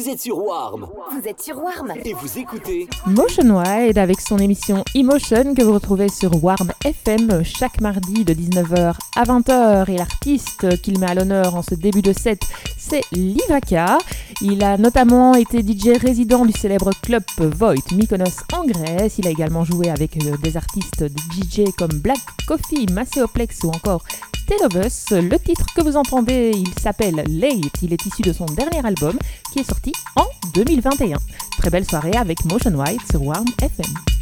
Vous êtes sur Warm Vous êtes sur Warm et vous écoutez Motion Wide avec son émission Emotion que vous retrouvez sur Warm FM chaque mardi de 19h à 20h et l'artiste qu'il met à l'honneur en ce début de set c'est Livaka. Il a notamment été DJ résident du célèbre club Void Mykonos en Grèce. Il a également joué avec euh, des artistes de DJ comme Black Coffee, Macéoplex ou encore Us. Le titre que vous entendez, il s'appelle Late. Il est issu de son dernier album qui est sorti en 2021. Très belle soirée avec Motion White sur Warm FM.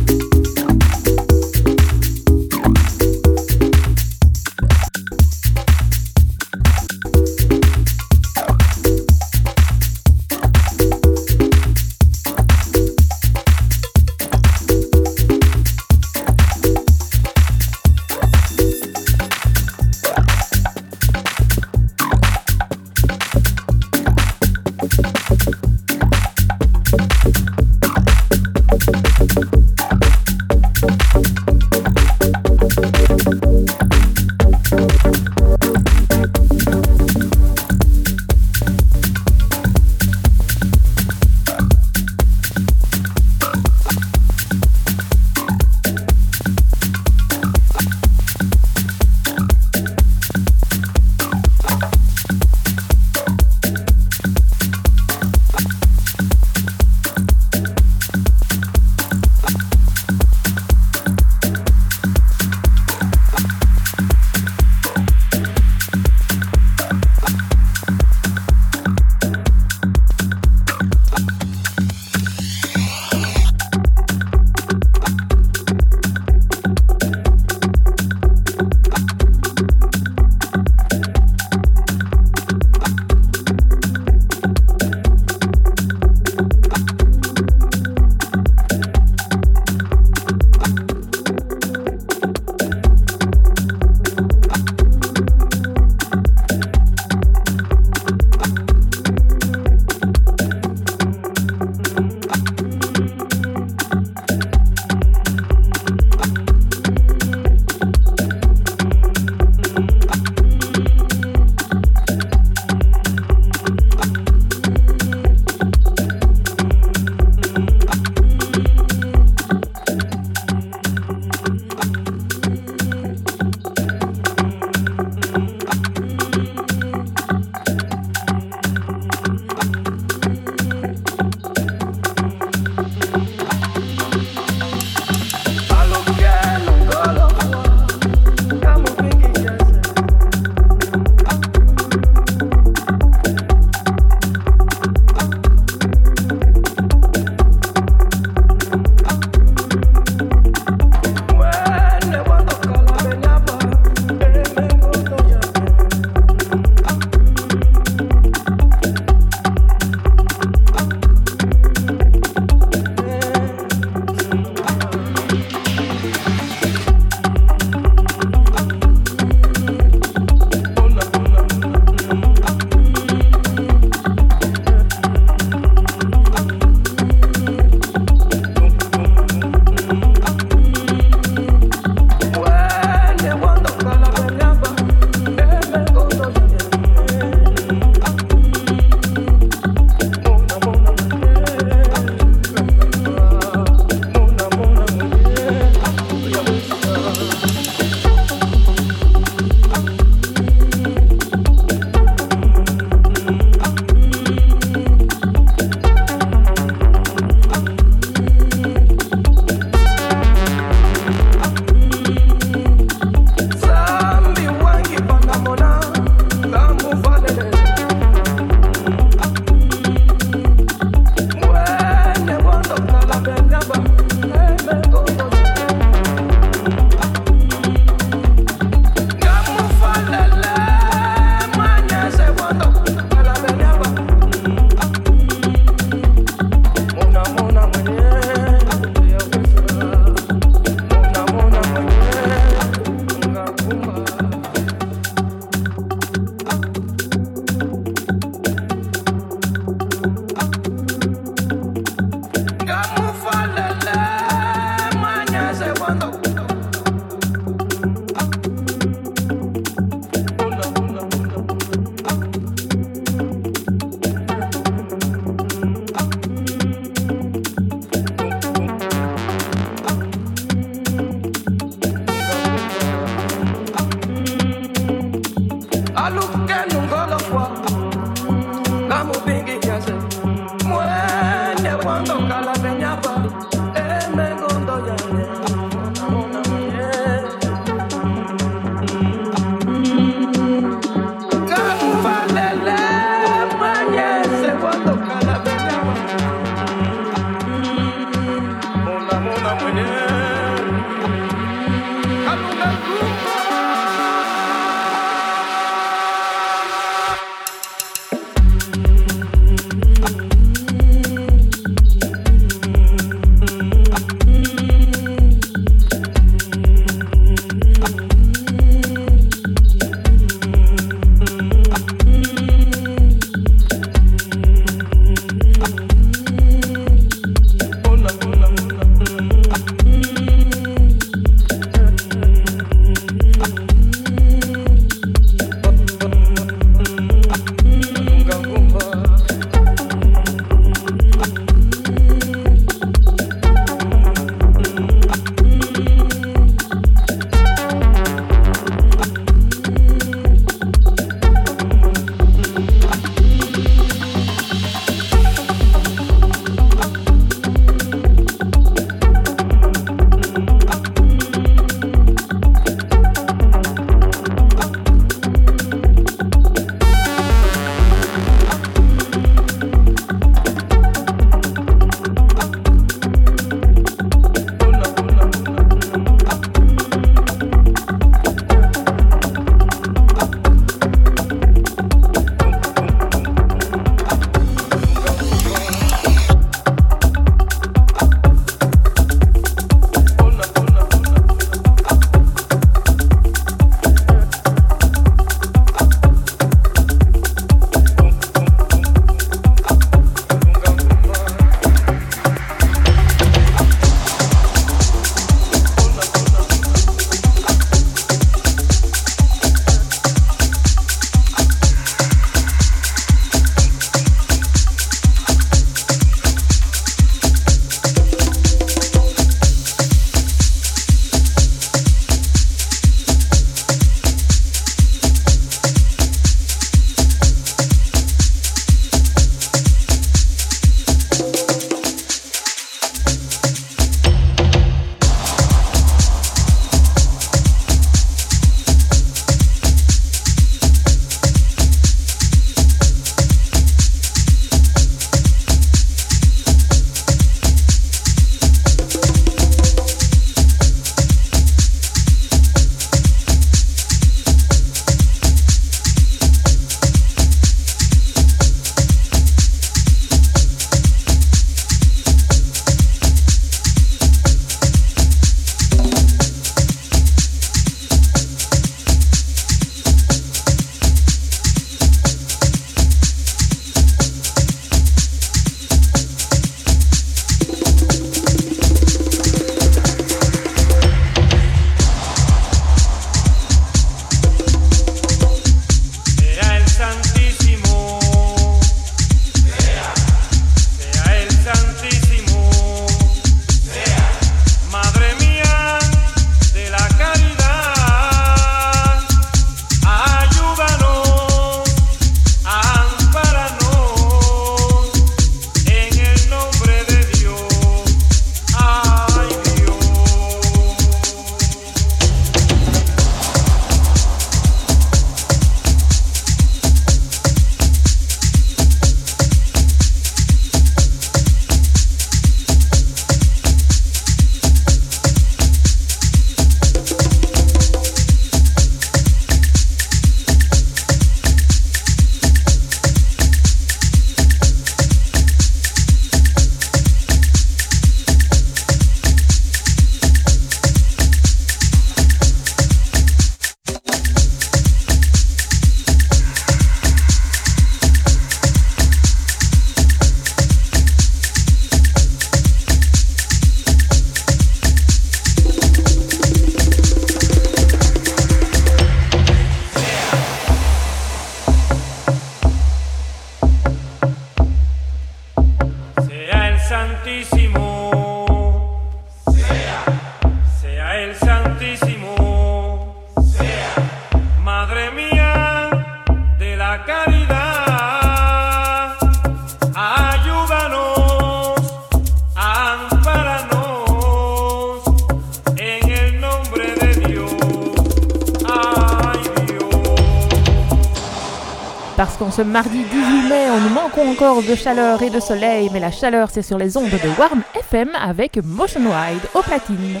Ce mardi 18 mai, on nous manquons encore de chaleur et de soleil, mais la chaleur c'est sur les ondes de Warm FM avec Motion Wide au platine.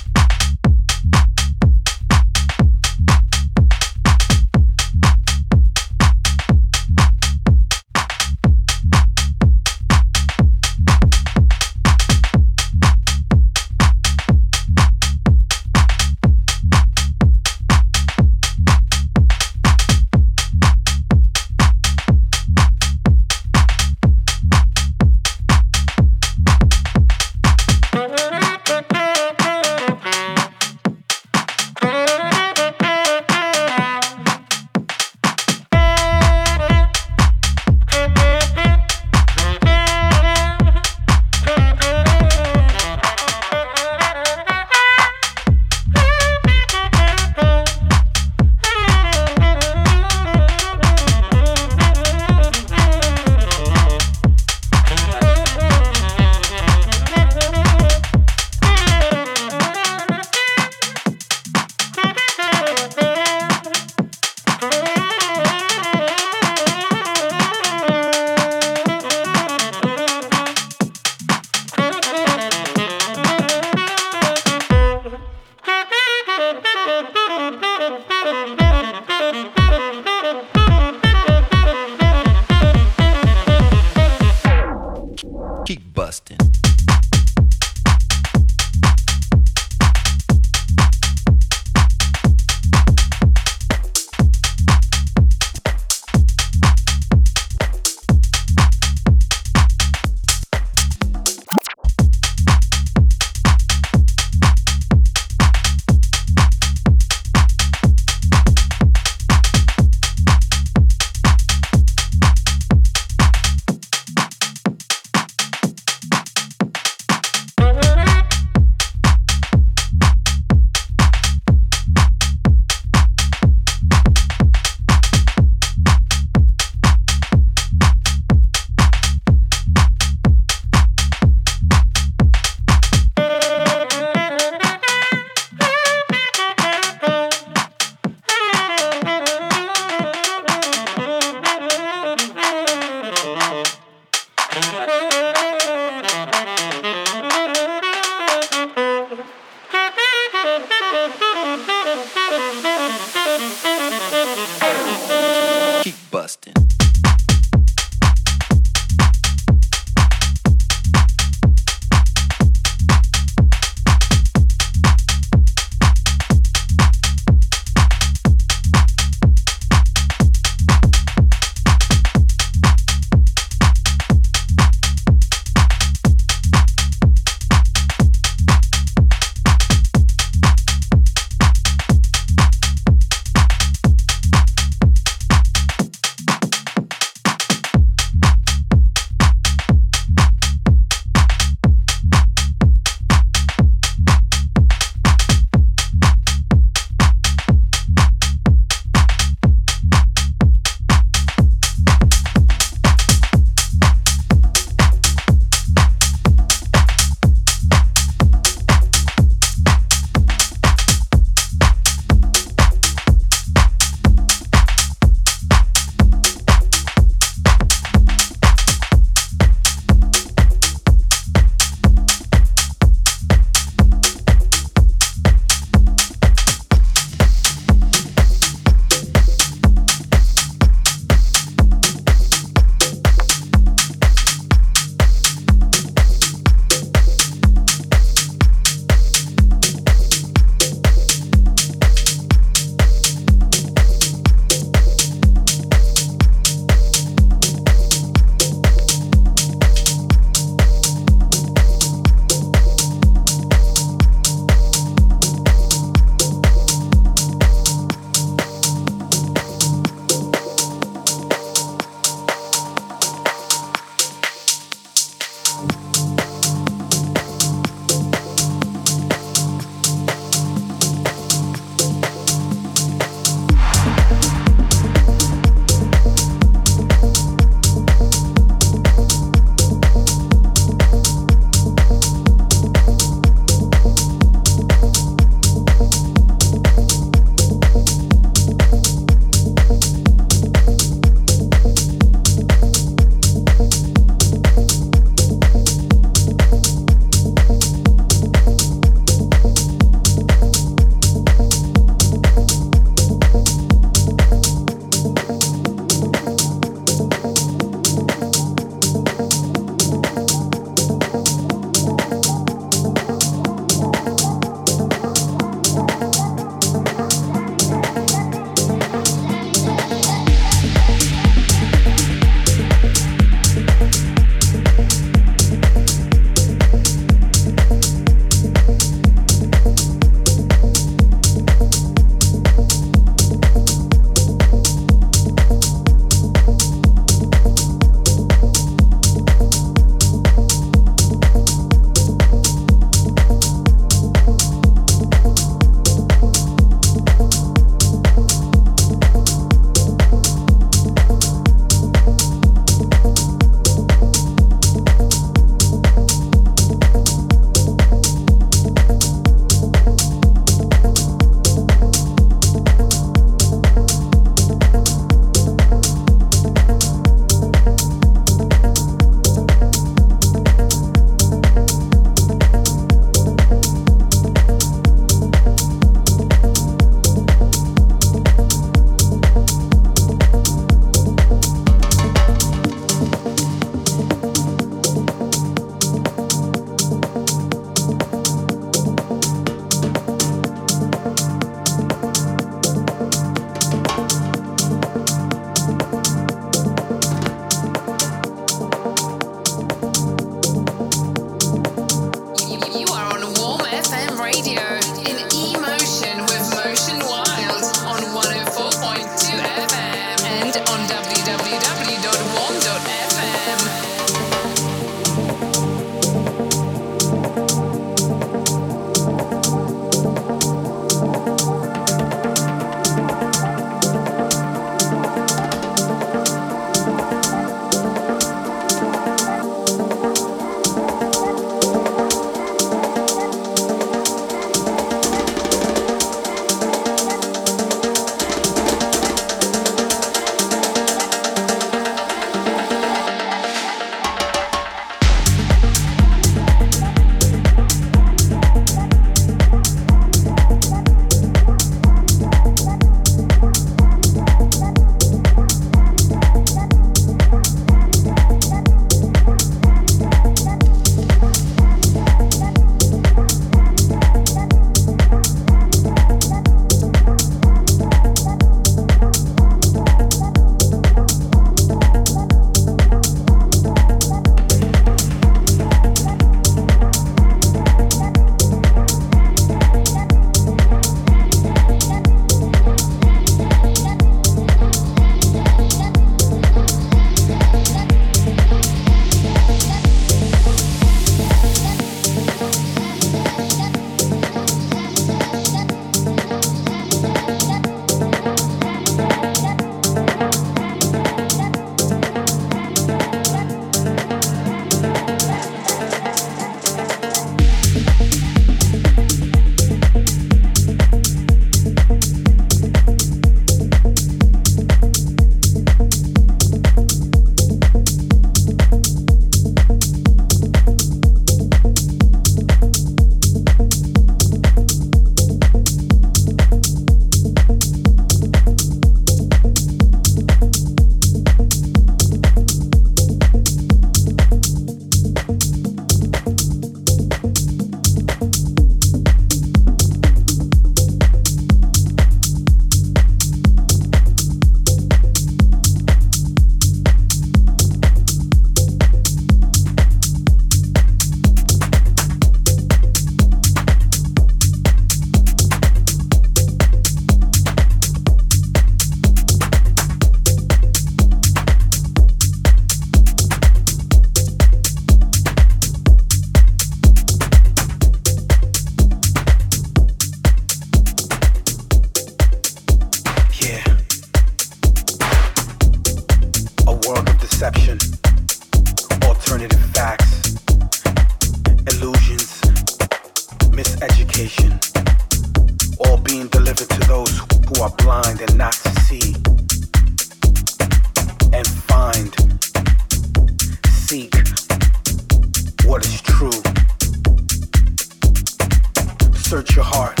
Search your heart,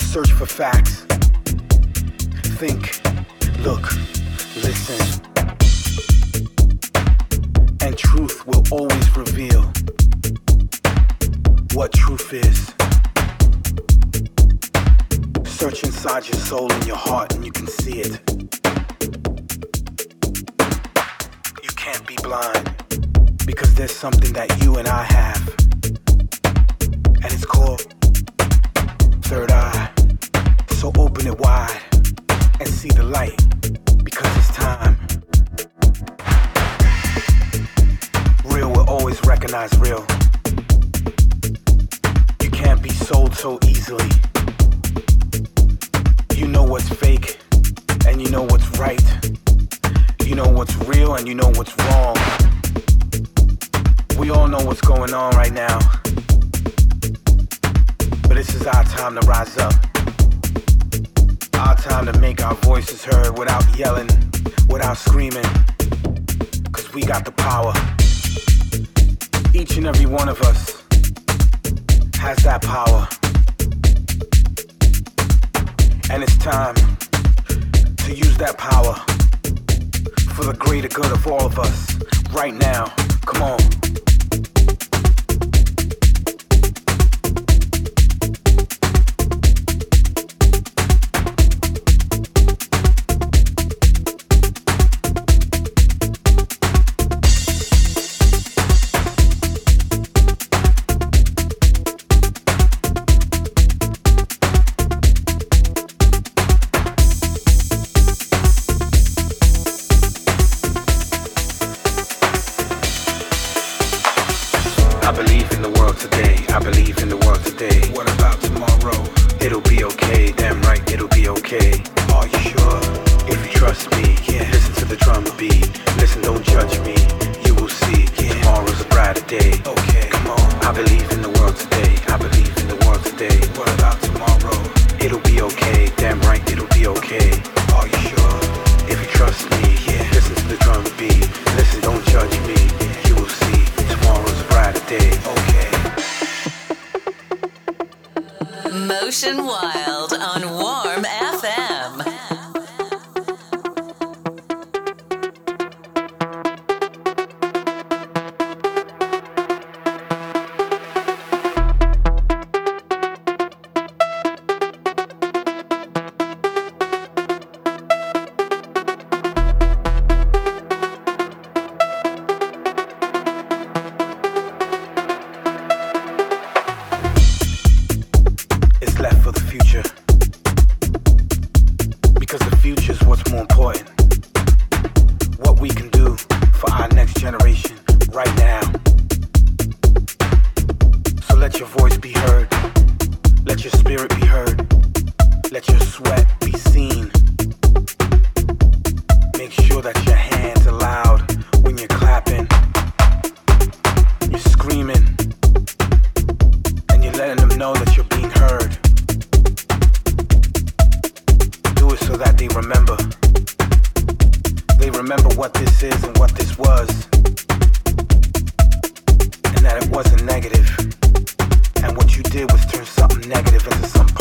search for facts. Think, look, listen and truth will always reveal what truth is. Search inside your soul and your heart, and you can see it. You can't be blind because there's something that you and I have, and it's called third eye. So open it wide and see the light because it's time. Real will always recognize real. You can't be sold so easily. You know what's fake, and you know what's right. You know what's real, and you know what's wrong. We all know what's going on right now. But this is our time to rise up. Our time to make our voices heard without yelling, without screaming. Cause we got the power. Each and every one of us has that power. And it's time to use that power for the greater good of all of us right now. Come on. I believe in the world today. What about tomorrow? It'll be okay. Damn right, it'll be okay. Are you sure? If you trust me, yeah. Listen to the drum beat. Listen, don't judge me. You will see. Yeah. Tomorrow's a brighter day. Okay, come on. I believe What was turn something negative into something